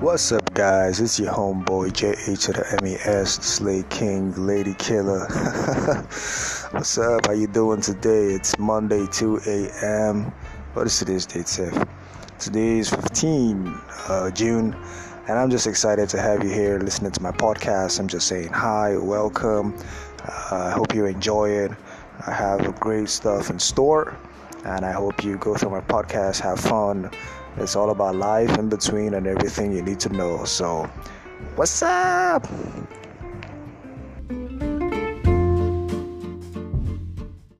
What's up, guys? It's your homeboy JH to the MES, Slay King, Lady Killer. What's up? How you doing today? It's Monday, 2 a.m. What is today's date, Seth? Today is 15 uh, June, and I'm just excited to have you here listening to my podcast. I'm just saying hi, welcome. Uh, I hope you enjoy it. I have great stuff in store, and I hope you go through my podcast, have fun it's all about life in between and everything you need to know. So, what's up?